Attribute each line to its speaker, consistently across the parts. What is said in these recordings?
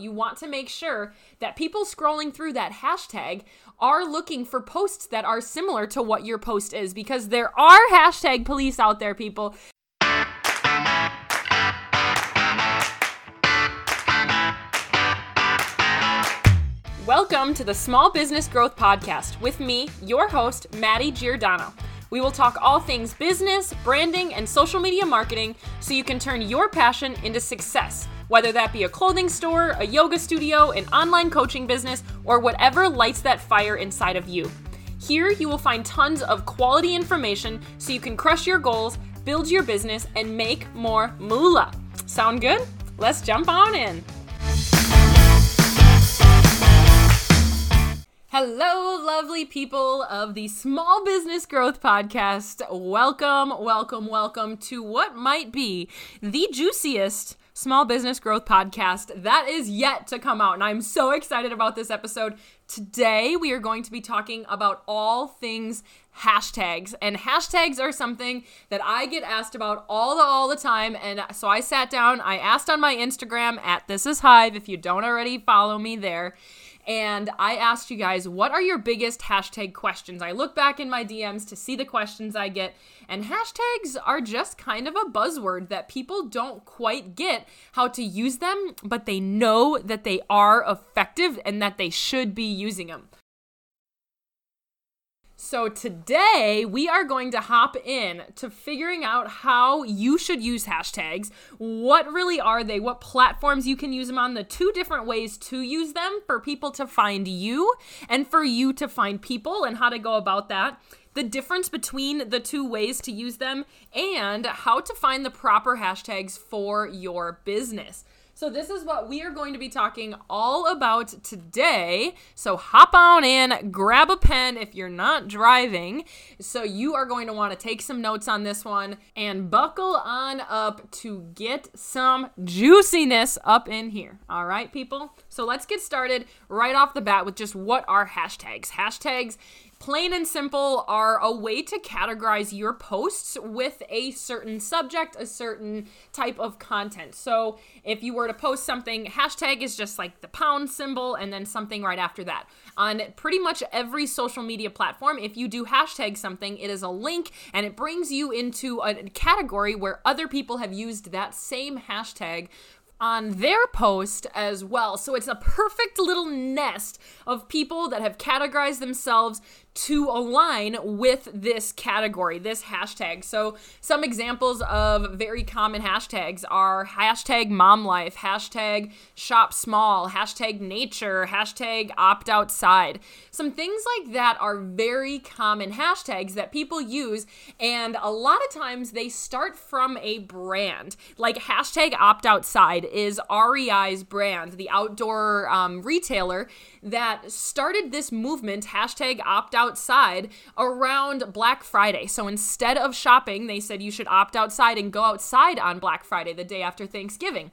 Speaker 1: You want to make sure that people scrolling through that hashtag are looking for posts that are similar to what your post is because there are hashtag police out there, people. Welcome to the Small Business Growth Podcast with me, your host, Madi Giordano. We will talk all things business, branding, and social media marketing so you can turn your passion into success, whether that be a clothing store, a yoga studio, an online coaching business, or whatever lights that fire inside of you. Here, you will find tons of quality information so you can crush your goals, build your business, and make more moolah. Sound good? Let's jump on in. Hello, lovely people of the Small Business Growth Podcast. Welcome, welcome, welcome to what might be the juiciest small business growth podcast that is yet to come out. And I'm so excited about this episode. Today, we are going to be talking about all things hashtags. And hashtags are something that I get asked about all the all the time. And so I sat down, I asked on my Instagram at This Is Hive, if you don't already follow me there and I asked you guys, what are your biggest hashtag questions? I look back in my DMs to see the questions I get, and hashtags are just kind of a buzzword that people don't quite get how to use them, but they know that they are effective and that they should be using them. So, today we are going to hop in to figuring out how you should use hashtags. What really are they? What platforms you can use them on? The two different ways to use them for people to find you and for you to find people, and how to go about that. The difference between the two ways to use them, and how to find the proper hashtags for your business. So, this is what we are going to be talking all about today. So, hop on in, grab a pen if you're not driving. So, you are going to want to take some notes on this one and buckle on up to get some juiciness up in here. All right, people? So, let's get started right off the bat with just what are hashtags. Hashtags plain and simple are a way to categorize your posts with a certain subject, a certain type of content. So if you were to post something, hashtag is just like the pound symbol and then something right after that. On pretty much every social media platform, if you do hashtag something, it is a link and it brings you into a category where other people have used that same hashtag on their post as well. So it's a perfect little nest of people that have categorized themselves to align with this category, this hashtag. So, some examples of very common hashtags are hashtag mom life, hashtag shop small, hashtag nature, hashtag opt outside. Some things like that are very common hashtags that people use, and a lot of times they start from a brand. Like hashtag opt outside is REI's brand, the outdoor um, retailer that started this movement, hashtag opt outside, around Black Friday. So instead of shopping, they said you should opt outside and go outside on Black Friday, the day after Thanksgiving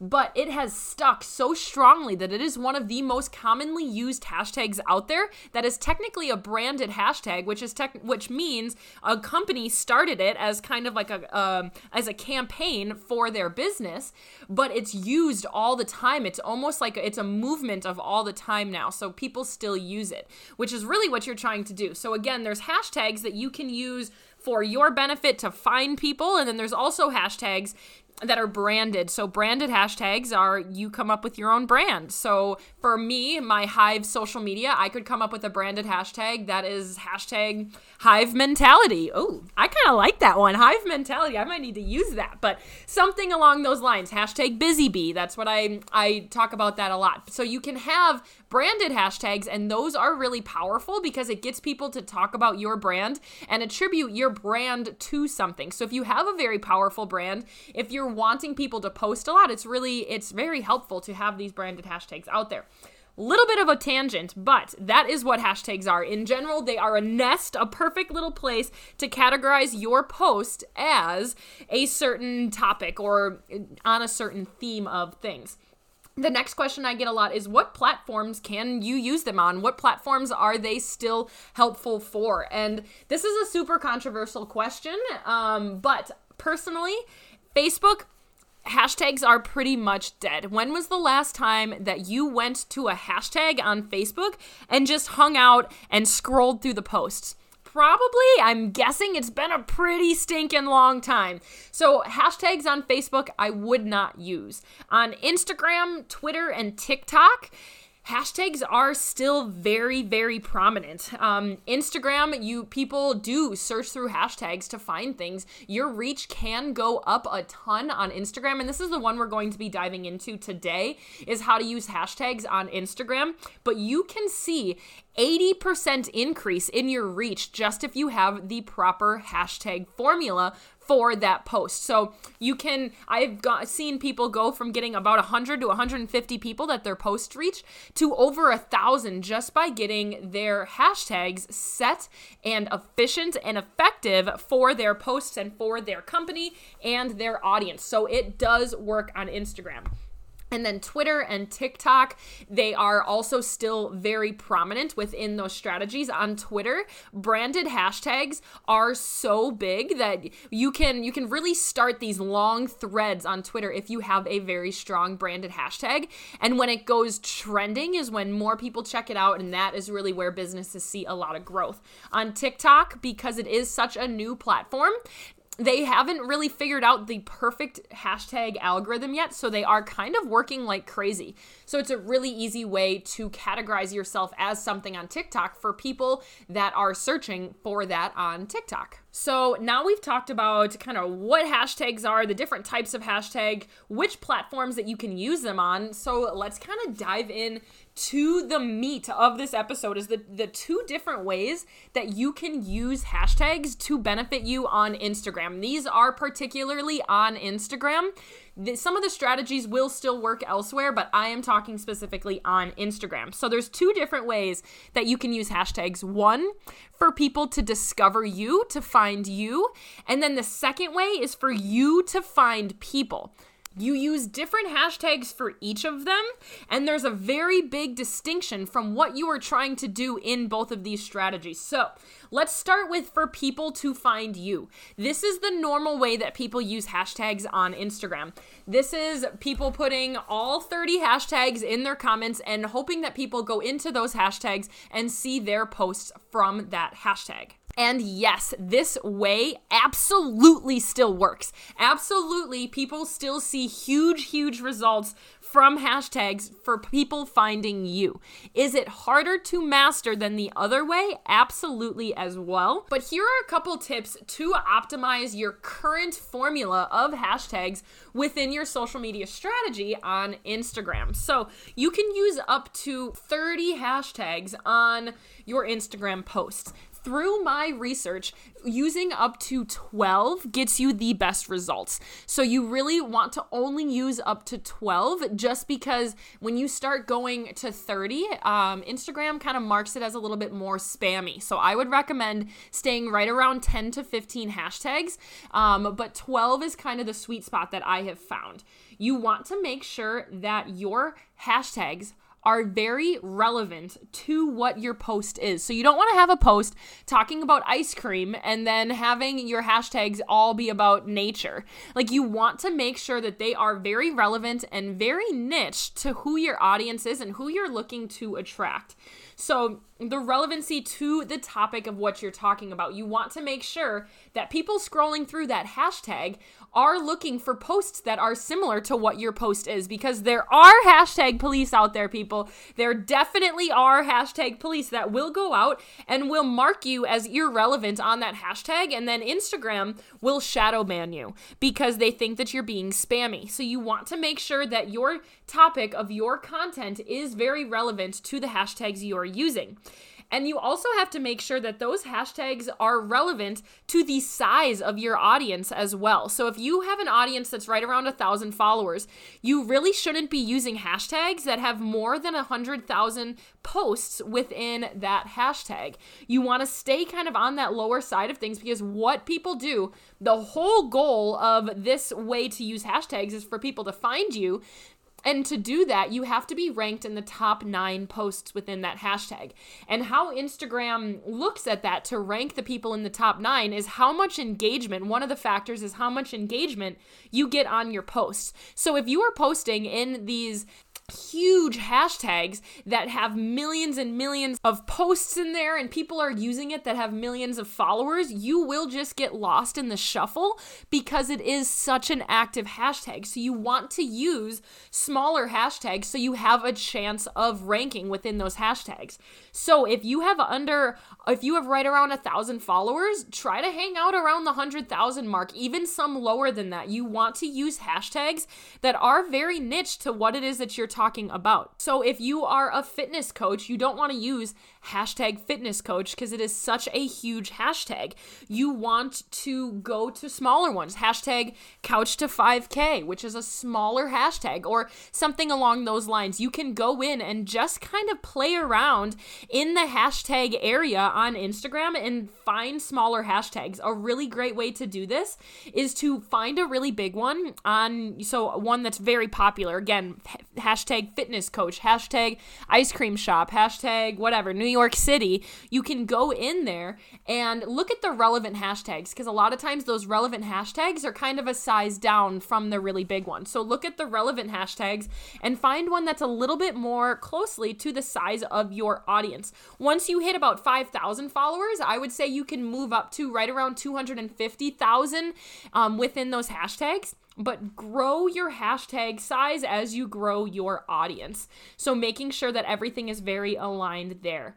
Speaker 1: but it has stuck so strongly that it is one of the most commonly used hashtags out there that is technically a branded hashtag which is tech which means a company started it as kind of like a um, as a campaign for their business but it's used all the time. It's almost like it's a movement of all the time now so people still use it which is really what you're trying to do. So again there's hashtags that you can use for your benefit to find people and then there's also hashtags that are branded. So branded hashtags are you come up with your own brand. So for me, my Hive social media, I could come up with a branded hashtag that is hashtag Hive mentality. Oh, I kind of like that one. Hive mentality. I might need to use that, but something along those lines. Hashtag busy bee. That's what I I talk about that a lot. So you can have branded hashtags, and those are really powerful because it gets people to talk about your brand and attribute your brand to something. So if you have a very powerful brand, if you're wanting people to post a lot, it's really it's very helpful to have these branded hashtags out there. Little bit of a tangent, but that is what hashtags are. In general, they are a nest, a perfect little place to categorize your post as a certain topic or on a certain theme of things. The next question I get a lot is what platforms can you use them on? What platforms are they still helpful for? And this is a super controversial question, um, but personally, Facebook hashtags are pretty much dead. When was the last time that you went to a hashtag on Facebook and just hung out and scrolled through the posts? Probably, I'm guessing it's been a pretty stinking long time. So, hashtags on Facebook, I would not use. On Instagram, Twitter, and TikTok, hashtags are still very very prominent. Um, instagram you people do search through hashtags to find things. Your reach can go up a ton on instagram and this is the one we're going to be diving into today is how to use hashtags on instagram. But you can see 80% increase in your reach just if you have the proper hashtag formula for that post. So you can, I've got, seen people go from getting about 100 to 150 people that their post reach to over a thousand just by getting their hashtags set and efficient and effective for their posts and for their company and their audience. So it does work on Instagram. And then Twitter and TikTok, they are also still very prominent within those strategies. On Twitter, branded hashtags are so big that you can you can really start these long threads on Twitter if you have a very strong branded hashtag. And when it goes trending is when more people check it out and that is really where businesses see a lot of growth. On TikTok because it is such a new platform, they haven't really figured out the perfect hashtag algorithm yet, so they are kind of working like crazy. So it's a really easy way to categorize yourself as something on TikTok for people that are searching for that on TikTok. So now we've talked about kind of what hashtags are, the different types of hashtag, which platforms that you can use them on. So let's kind of dive in to the meat of this episode is the the two different ways that you can use hashtags to benefit you on Instagram. These are particularly on Instagram some of the strategies will still work elsewhere, but I am talking specifically on Instagram. So there's two different ways that you can use hashtags. One, for people to discover you, to find you, and then the second way is for you to find people. You use different hashtags for each of them, and there's a very big distinction from what you are trying to do in both of these strategies. So, let's start with for people to find you. This is the normal way that people use hashtags on Instagram. This is people putting all 30 hashtags in their comments and hoping that people go into those hashtags and see their posts from that hashtag. And yes, this way absolutely still works. Absolutely, people still see huge, huge results from hashtags for people finding you. Is it harder to master than the other way? Absolutely, as well. But here are a couple tips to optimize your current formula of hashtags within your social media strategy on Instagram. So you can use up to 30 hashtags on your Instagram posts through my research, using up to 12 gets you the best results. So you really want to only use up to 12 just because when you start going to 30, um, Instagram kind of marks it as a little bit more spammy. So I would recommend staying right around 10 to 15 hashtags, um, but 12 is kind of the sweet spot that I have found. You want to make sure that your hashtags are very relevant to what your post is. So you don't want to have a post talking about ice cream and then having your hashtags all be about nature. Like you want to make sure that they are very relevant and very niche to who your audience is and who you're looking to attract. So, the relevancy to the topic of what you're talking about, you want to make sure that people scrolling through that hashtag are looking for posts that are similar to what your post is because there are hashtag police out there, people. There definitely are hashtag police that will go out and will mark you as irrelevant on that hashtag, and then Instagram will shadow ban you because they think that you're being spammy. So you want to make sure that your topic of your content is very relevant to the hashtags you are using. And you also have to make sure that those hashtags are relevant to the size of your audience as well. So if you have an audience that's right around a thousand followers, you really shouldn't be using hashtags that have more than a hundred thousand posts within that hashtag. You want to stay kind of on that lower side of things because what people do, the whole goal of this way to use hashtags is for people to find you And to do that, you have to be ranked in the top nine posts within that hashtag. And how Instagram looks at that to rank the people in the top nine is how much engagement. One of the factors is how much engagement you get on your posts. So if you are posting in these huge hashtags that have millions and millions of posts in there and people are using it that have millions of followers, you will just get lost in the shuffle because it is such an active hashtag. So you want to use smaller hashtags so you have a chance of ranking within those hashtags. So if you have under, if you have right around a thousand followers, try to hang out around the hundred thousand mark, even some lower than that. You want to use hashtags that are very niche to what it is that you're talking about. So if you are a fitness coach, you don't want to use hashtag fitness coach because it is such a huge hashtag. You want to go to smaller ones, hashtag couch to 5K, which is a smaller hashtag, or something along those lines. You can go in and just kind of play around in the hashtag area on Instagram and find smaller hashtags. A really great way to do this is to find a really big one on, so one that's very popular. Again, hashtag fitness coach, hashtag ice cream shop, hashtag whatever, New York City, you can go in there and look at the relevant hashtags because a lot of times those relevant hashtags are kind of a size down from the really big one. So look at the relevant hashtags and find one that's a little bit more closely to the size of your audience. Once you hit about 5,000 followers, I would say you can move up to right around 250,000 um, within those hashtags but grow your hashtag size as you grow your audience. So making sure that everything is very aligned there.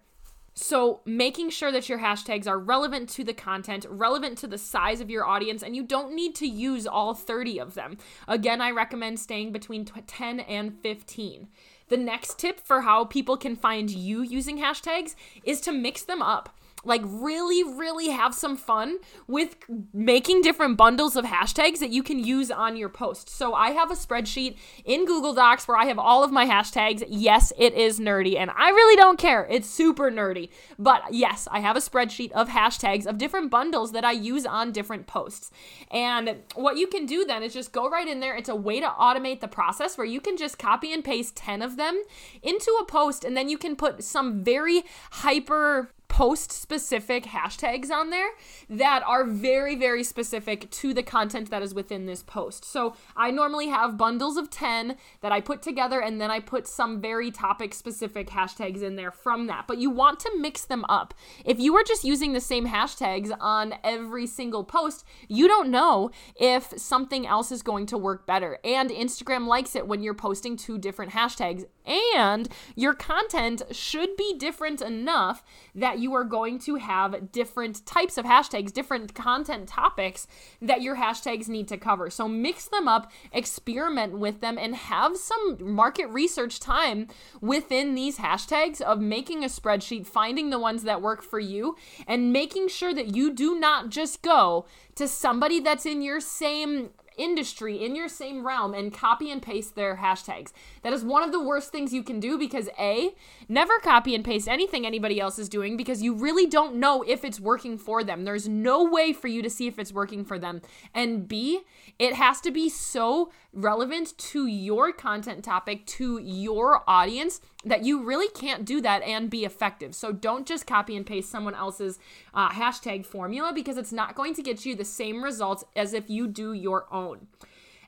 Speaker 1: So, making sure that your hashtags are relevant to the content, relevant to the size of your audience, and you don't need to use all 30 of them. Again, I recommend staying between 10 and 15. The next tip for how people can find you using hashtags is to mix them up like really really have some fun with making different bundles of hashtags that you can use on your post. So I have a spreadsheet in Google Docs where I have all of my hashtags. Yes, it is nerdy and I really don't care. It's super nerdy. But yes, I have a spreadsheet of hashtags of different bundles that I use on different posts. And what you can do then is just go right in there. It's a way to automate the process where you can just copy and paste 10 of them into a post and then you can put some very hyper post specific hashtags on there that are very, very specific to the content that is within this post. So I normally have bundles of 10 that I put together and then I put some very topic specific hashtags in there from that. But you want to mix them up. If you are just using the same hashtags on every single post, you don't know if something else is going to work better. And Instagram likes it when you're posting two different hashtags. And your content should be different enough that you are going to have different types of hashtags, different content topics that your hashtags need to cover. So mix them up, experiment with them, and have some market research time within these hashtags of making a spreadsheet, finding the ones that work for you, and making sure that you do not just go to somebody that's in your same industry in your same realm and copy and paste their hashtags. That is one of the worst things you can do because A, never copy and paste anything anybody else is doing because you really don't know if it's working for them. There's no way for you to see if it's working for them. And B, it has to be so relevant to your content topic, to your audience, that you really can't do that and be effective. So don't just copy and paste someone else's uh, hashtag formula because it's not going to get you the same results as if you do your own.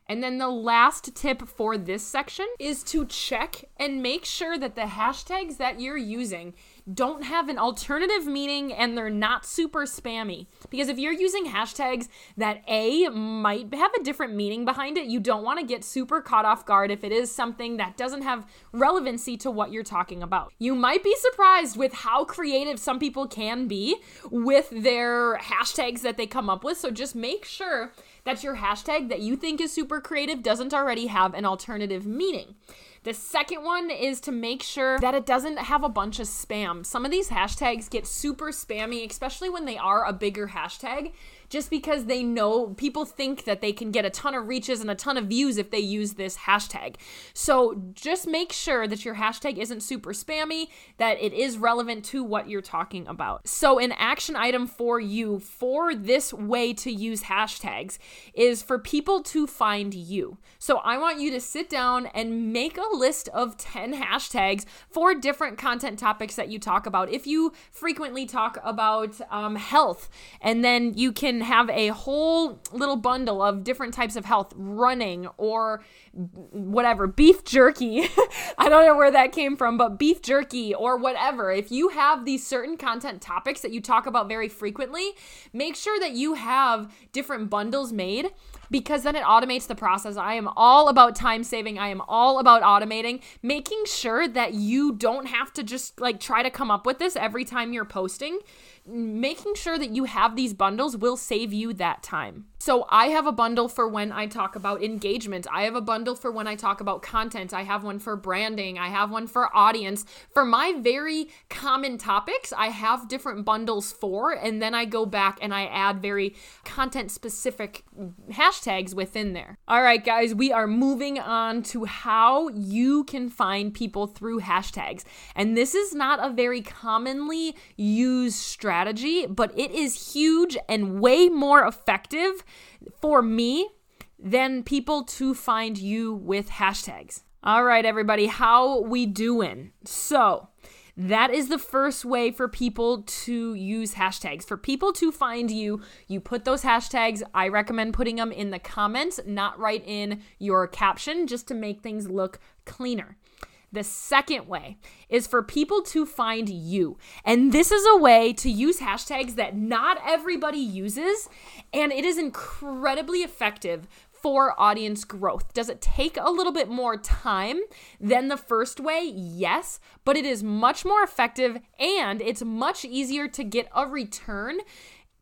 Speaker 1: And then the last tip for this section is to check and make sure that the hashtags that you're using don't have an alternative meaning and they're not super spammy. Because if you're using hashtags that A might have a different meaning behind it, you don't want to get super caught off guard if it is something that doesn't have relevancy to what you're talking about. You might be surprised with how creative some people can be with their hashtags that they come up with. So just make sure that your hashtag that you think is super creative doesn't already have an alternative meaning. The second one is to make sure that it doesn't have a bunch of spam. Some of these hashtags get super spammy, especially when they are a bigger hashtag just because they know people think that they can get a ton of reaches and a ton of views if they use this hashtag. So just make sure that your hashtag isn't super spammy, that it is relevant to what you're talking about. So, an action item for you for this way to use hashtags is for people to find you. So, I want you to sit down and make a list of 10 hashtags for different content topics that you talk about. If you frequently talk about um, health, and then you can have a whole little bundle of different types of health running or whatever beef jerky i don't know where that came from but beef jerky or whatever if you have these certain content topics that you talk about very frequently make sure that you have different bundles made because then it automates the process. I am all about time saving. I am all about automating, making sure that you don't have to just like try to come up with this every time you're posting making sure that you have these bundles will save you that time. So I have a bundle for when I talk about engagement. I have a bundle for when I talk about content. I have one for branding. I have one for audience. For my very common topics, I have different bundles for, and then I go back and I add very content specific hashtags within there. All right, guys, we are moving on to how you can find people through hashtags. And this is not a very commonly used strategy strategy, but it is huge and way more effective for me than people to find you with hashtags. All right, everybody, how we doing? So, that is the first way for people to use hashtags. For people to find you, you put those hashtags. I recommend putting them in the comments, not right in your caption, just to make things look cleaner. The second way is for people to find you. And this is a way to use hashtags that not everybody uses, and it is incredibly effective for audience growth. Does it take a little bit more time than the first way? Yes, but it is much more effective and it's much easier to get a return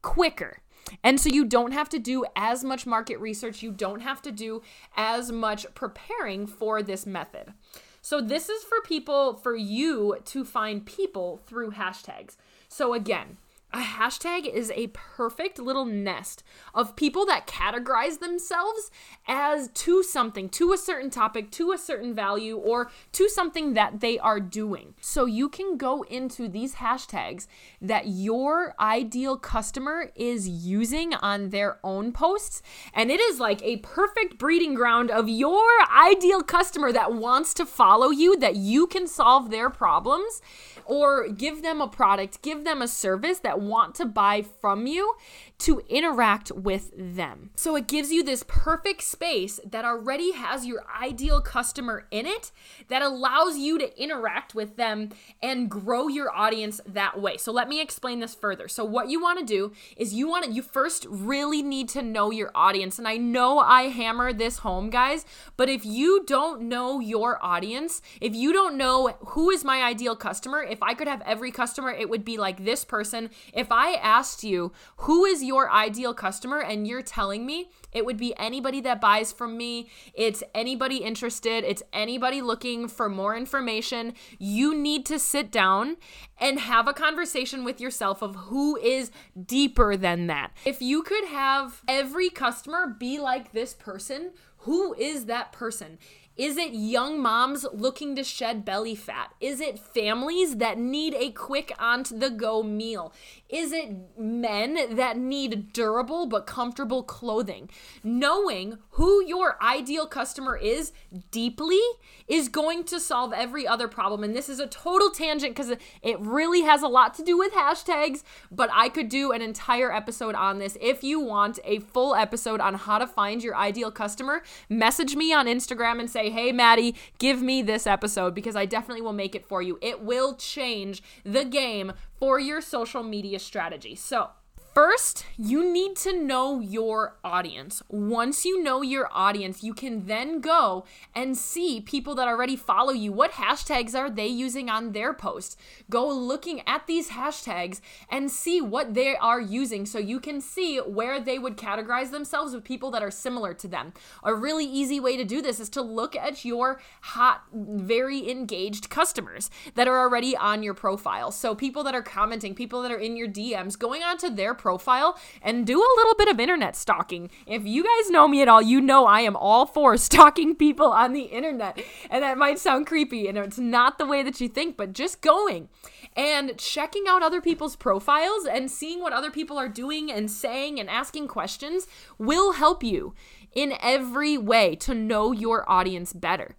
Speaker 1: quicker. And so you don't have to do as much market research, you don't have to do as much preparing for this method. So this is for people, for you to find people through hashtags. So again, a hashtag is a perfect little nest of people that categorize themselves as to something, to a certain topic, to a certain value, or to something that they are doing. So you can go into these hashtags that your ideal customer is using on their own posts, and it is like a perfect breeding ground of your ideal customer that wants to follow you, that you can solve their problems or give them a product, give them a service that want to buy from you to interact with them. So it gives you this perfect space that already has your ideal customer in it that allows you to interact with them and grow your audience that way. So let me explain this further. So what you want to do is you want to you first really need to know your audience. And I know I hammer this home, guys, but if you don't know your audience, if you don't know who is my ideal customer, if I could have every customer, it would be like this person. If I asked you, who is your ideal customer, and you're telling me it would be anybody that buys from me, it's anybody interested, it's anybody looking for more information, you need to sit down and have a conversation with yourself of who is deeper than that. If you could have every customer be like this person, who is that person? Is it young moms looking to shed belly fat? Is it families that need a quick on the go meal? Is it men that need durable but comfortable clothing? Knowing who your ideal customer is deeply is going to solve every other problem. And this is a total tangent because it really has a lot to do with hashtags, but I could do an entire episode on this. If you want a full episode on how to find your ideal customer, message me on Instagram and say, hey, Madi, give me this episode because I definitely will make it for you. It will change the game for your social media strategy. So, First, you need to know your audience. Once you know your audience, you can then go and see people that already follow you. What hashtags are they using on their post? Go looking at these hashtags and see what they are using so you can see where they would categorize themselves with people that are similar to them. A really easy way to do this is to look at your hot, very engaged customers that are already on your profile. So, people that are commenting, people that are in your DMs, going onto their profile and do a little bit of internet stalking. If you guys know me at all, you know I am all for stalking people on the internet. And that might sound creepy and it's not the way that you think, but just going and checking out other people's profiles and seeing what other people are doing and saying and asking questions will help you in every way to know your audience better.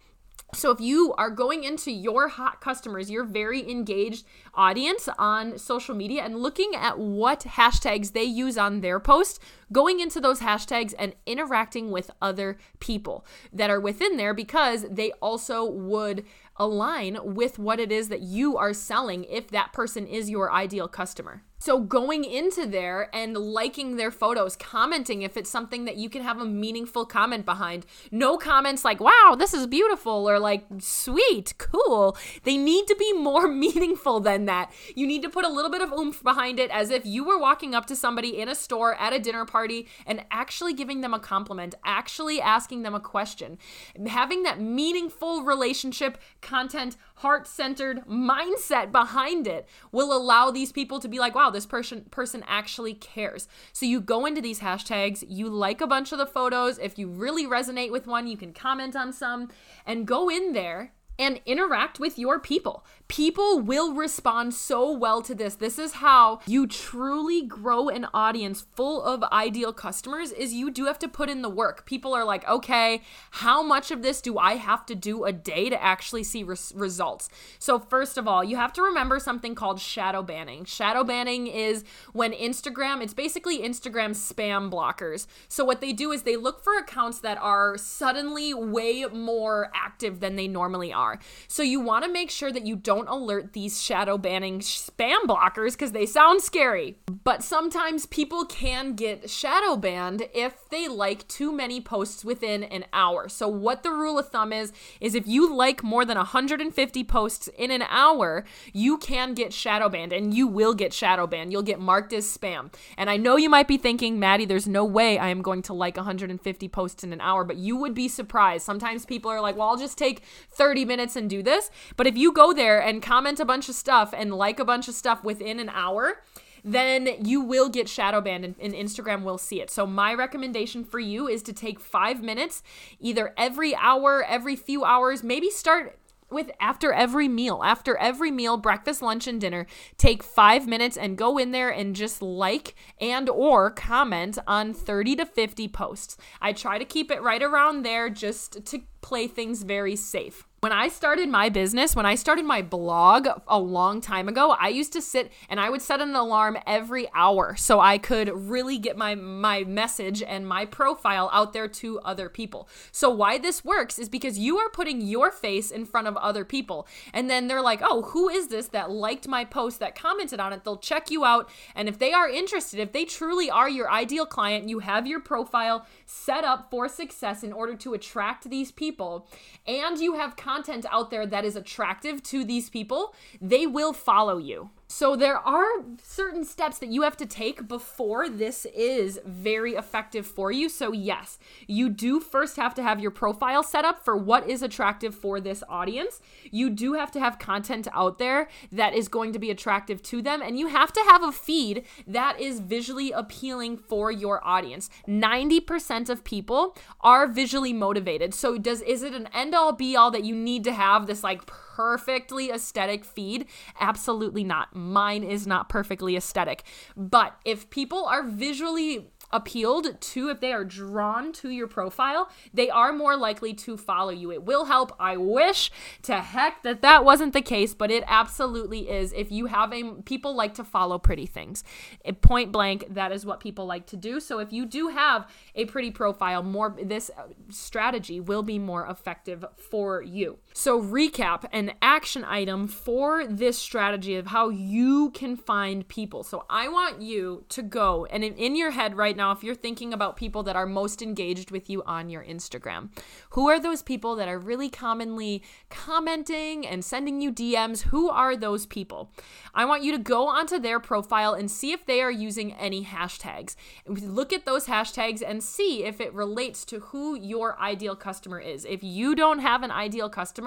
Speaker 1: So, if you are going into your hot customers, your very engaged audience on social media and looking at what hashtags they use on their post, going into those hashtags and interacting with other people that are within there because they also would align with what it is that you are selling if that person is your ideal customer. So going into there and liking their photos, commenting if it's something that you can have a meaningful comment behind. No comments like, wow, this is beautiful or like, sweet, cool. They need to be more meaningful than that. You need to put a little bit of oomph behind it as if you were walking up to somebody in a store at a dinner party and actually giving them a compliment, actually asking them a question. Having that meaningful relationship, content, heart centered mindset behind it will allow these people to be like, wow, this person person actually cares. So you go into these hashtags, you like a bunch of the photos. If you really resonate with one, you can comment on some and go in there and interact with your people. People will respond so well to this. This is how you truly grow an audience full of ideal customers is you do have to put in the work. People are like, "Okay, how much of this do I have to do a day to actually see res- results?" So first of all, you have to remember something called shadow banning. Shadow banning is when Instagram, it's basically Instagram spam blockers. So what they do is they look for accounts that are suddenly way more active than they normally are. So you want to make sure that you don't alert these shadow banning spam blockers because they sound scary. But sometimes people can get shadow banned if they like too many posts within an hour. So, what the rule of thumb is, is if you like more than 150 posts in an hour, you can get shadow banned and you will get shadow banned. You'll get marked as spam. And I know you might be thinking, Madi, there's no way I am going to like 150 posts in an hour, but you would be surprised. Sometimes people are like, well, I'll just take 30 minutes and do this. But if you go there and comment a bunch of stuff and like a bunch of stuff within an hour, then you will get shadow banned and, and, Instagram will see it. So, my recommendation for you is to take five minutes, either every hour, every few hours, maybe start with after every meal after every meal breakfast lunch and dinner take five minutes and go in there and just like and or comment on 30 to 50 posts i try to keep it right around there just to play things very safe when I started my business, when I started my blog a long time ago, I used to sit and I would set an alarm every hour so I could really get my my message and my profile out there to other people. So why this works is because you are putting your face in front of other people and then they're like, "Oh, who is this that liked my post, that commented on it?" They'll check you out and if they are interested, if they truly are your ideal client, you have your profile set up for success in order to attract these people and you have content out there that is attractive to these people, they will follow you. So there are certain steps that you have to take before this is very effective for you. So yes, you do first have to have your profile set up for what is attractive for this audience. You do have to have content out there that is going to be attractive to them and you have to have a feed that is visually appealing for your audience. 90% of people are visually motivated. So does is it an end all be all that you need to have this like perfectly aesthetic feed? Absolutely not. Mine is not perfectly aesthetic. But if people are visually appealed to, if they are drawn to your profile, they are more likely to follow you. It will help. I wish to heck that that wasn't the case, but it absolutely is. If you have a, people like to follow pretty things. It, point blank, that is what people like to do. So if you do have a pretty profile, more this uh, strategy will be more effective for you. So recap an action item for this strategy of how you can find people. So I want you to go and in, your head right now, if you're thinking about people that are most engaged with you on your Instagram, who are those people that are really commonly commenting and sending you DMs? Who are those people? I want you to go onto their profile and see if they are using any hashtags. Look at those hashtags and see if it relates to who your ideal customer is. If you don't have an ideal customer,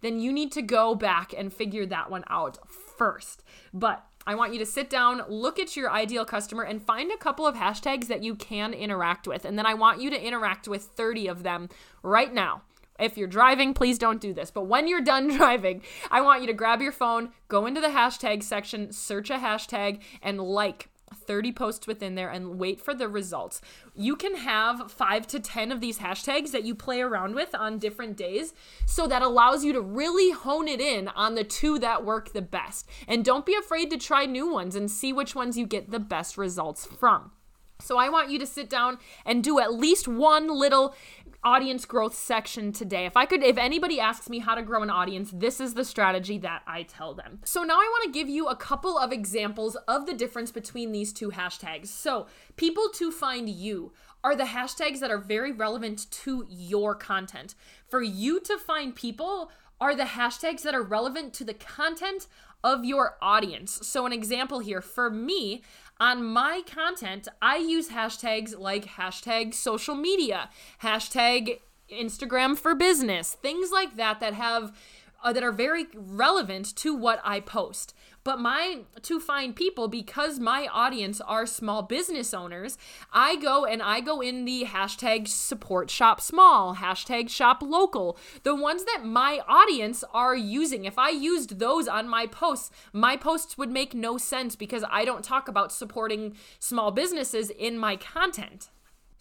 Speaker 1: then you need to go back and figure that one out first. But I want you to sit down, look at your ideal customer, and find a couple of hashtags that you can interact with. And then I want you to interact with 30 of them right now. If you're driving, please don't do this. But when you're done driving, I want you to grab your phone, go into the hashtag section, search a hashtag, and like 30 posts within there and wait for the results. You can have five to 10 of these hashtags that you play around with on different days. So that allows you to really hone it in on the two that work the best. And don't be afraid to try new ones and see which ones you get the best results from. So I want you to sit down and do at least one little audience growth section today. If I could, if anybody asks me how to grow an audience, this is the strategy that I tell them. So now I want to give you a couple of examples of the difference between these two hashtags. So, people to find you are the hashtags that are very relevant to your content. For you to find people are the hashtags that are relevant to the content of your audience. So, an example here for me, on my content, I use hashtags like hashtag social media, hashtag Instagram for business, things like that that have uh, that are very relevant to what I post. But my to find people because my audience are small business owners, I go and I go in the hashtag support shop small, hashtag shop local, the ones that my audience are using. If I used those on my posts, my posts would make no sense because I don't talk about supporting small businesses in my content.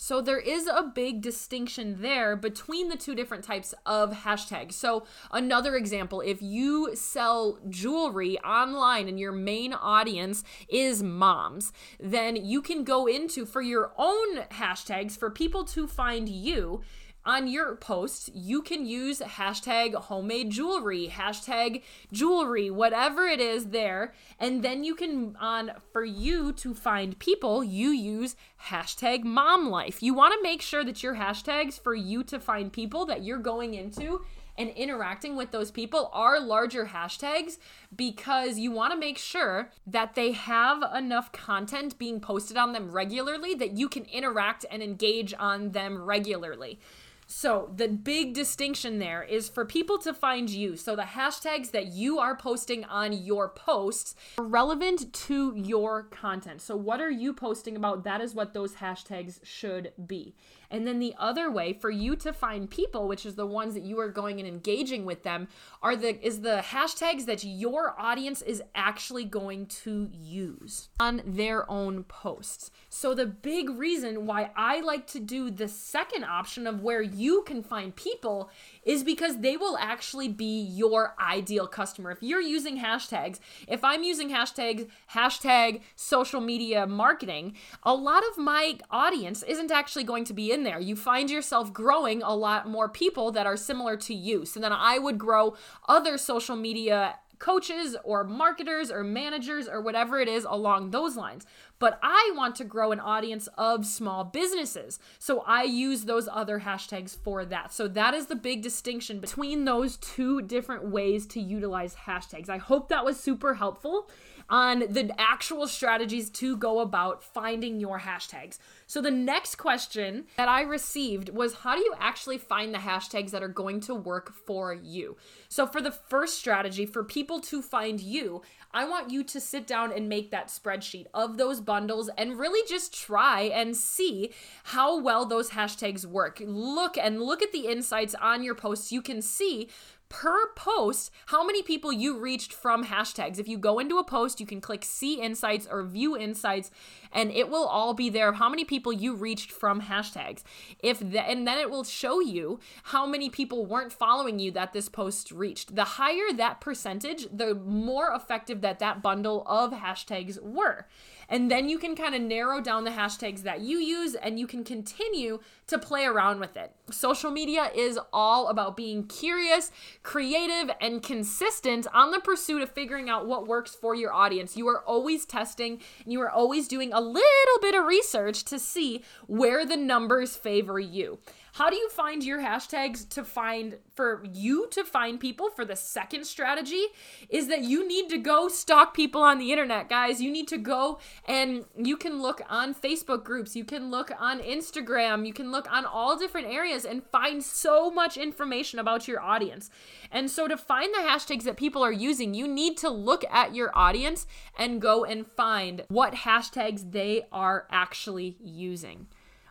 Speaker 1: So there is a big distinction there between the two different types of hashtags. So another example, if you sell jewelry online and your main audience is moms, then you can go into for your own hashtags for people to find you on your posts, you can use hashtag homemade jewelry, hashtag jewelry, whatever it is there. And then you can, on for you to find people, you use hashtag mom life. You want to make sure that your hashtags for you to find people that you're going into and interacting with those people are larger hashtags because you want to make sure that they have enough content being posted on them regularly that you can interact and engage on them regularly. So, the big distinction there is for people to find you. So, the hashtags that you are posting on your posts are relevant to your content. So, what are you posting about? That is what those hashtags should be. And then the other way for you to find people, which is the ones that you are going and engaging with them, are the is the hashtags that your audience is actually going to use on their own posts. So the big reason why I like to do the second option of where you can find people is because they will actually be your ideal customer. If you're using hashtags, if I'm using hashtags, hashtag social media marketing, a lot of my audience isn't actually going to be in there. You find yourself growing a lot more people that are similar to you. So then I would grow other social media coaches or marketers or managers or whatever it is along those lines. But I want to grow an audience of small businesses. So I use those other hashtags for that. So that is the big distinction between those two different ways to utilize hashtags. I hope that was super helpful on the actual strategies to go about finding your hashtags. So, the next question that I received was how do you actually find the hashtags that are going to work for you? So, for the first strategy, for people to find you, I want you to sit down and make that spreadsheet of those bundles and really just try and see how well those hashtags work. Look and look at the insights on your posts. You can see per post how many people you reached from hashtags. If you go into a post, you can click see insights or view insights and it will all be there of how many people you reached from hashtags. If the, and then it will show you how many people weren't following you that this post reached. The higher that percentage, the more effective that that bundle of hashtags were. And then you can kind of narrow down the hashtags that you use and you can continue to play around with it. Social media is all about being curious, creative, and consistent on the pursuit of figuring out what works for your audience. You are always testing and you are always doing a little bit of research to see where the numbers favor you. How do you find your hashtags to find for you to find people for the second strategy is that you need to go stalk people on the internet, guys. You need to go and you can look on Facebook groups, you can look on Instagram, you can look on all different areas and find so much information about your audience. And so to find the hashtags that people are using, you need to look at your audience and go and find what hashtags they are actually using.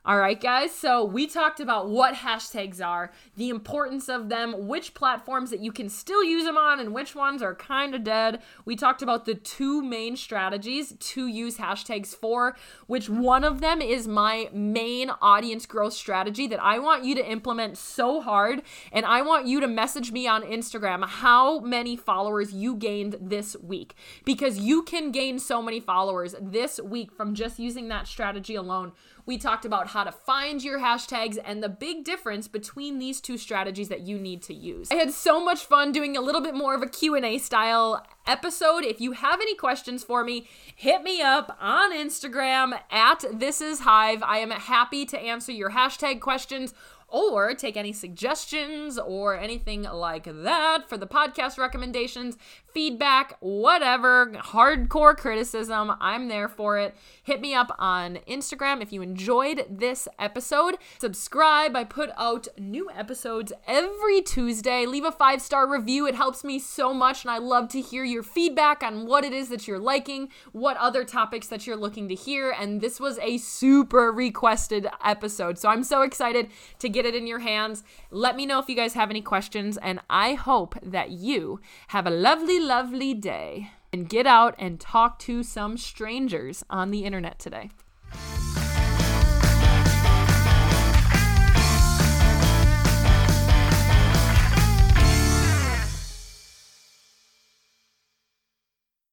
Speaker 1: All right, guys. So we talked about what hashtags are, the importance of them, which platforms that you can still use them on, and which ones are kind of dead. We talked about the two main strategies to use hashtags for, which one of them is my main audience growth strategy that I want you to implement so hard. And I want you to message me on Instagram how many followers you gained this week because you can gain so many followers this week from just using that strategy alone we talked about how to find your hashtags and the big difference between these two strategies that you need to use. I had so much fun doing a little bit more of a Q&A style episode. If you have any questions for me, hit me up on Instagram at this is Hive. I am happy to answer your hashtag questions or take any suggestions or anything like that for the podcast recommendations, feedback, whatever, hardcore criticism, I'm there for it. Hit me up on Instagram if you enjoyed this episode. Subscribe. I put out new episodes every Tuesday. Leave a five star review. It helps me so much, and I love to hear your feedback on what it is that you're liking, what other topics that you're looking to hear. And this was a super requested episode. So I'm so excited to get it in your hands. Let me know if you guys have any questions, and I hope that you have a lovely, lovely day and get out and talk to some strangers on the internet today.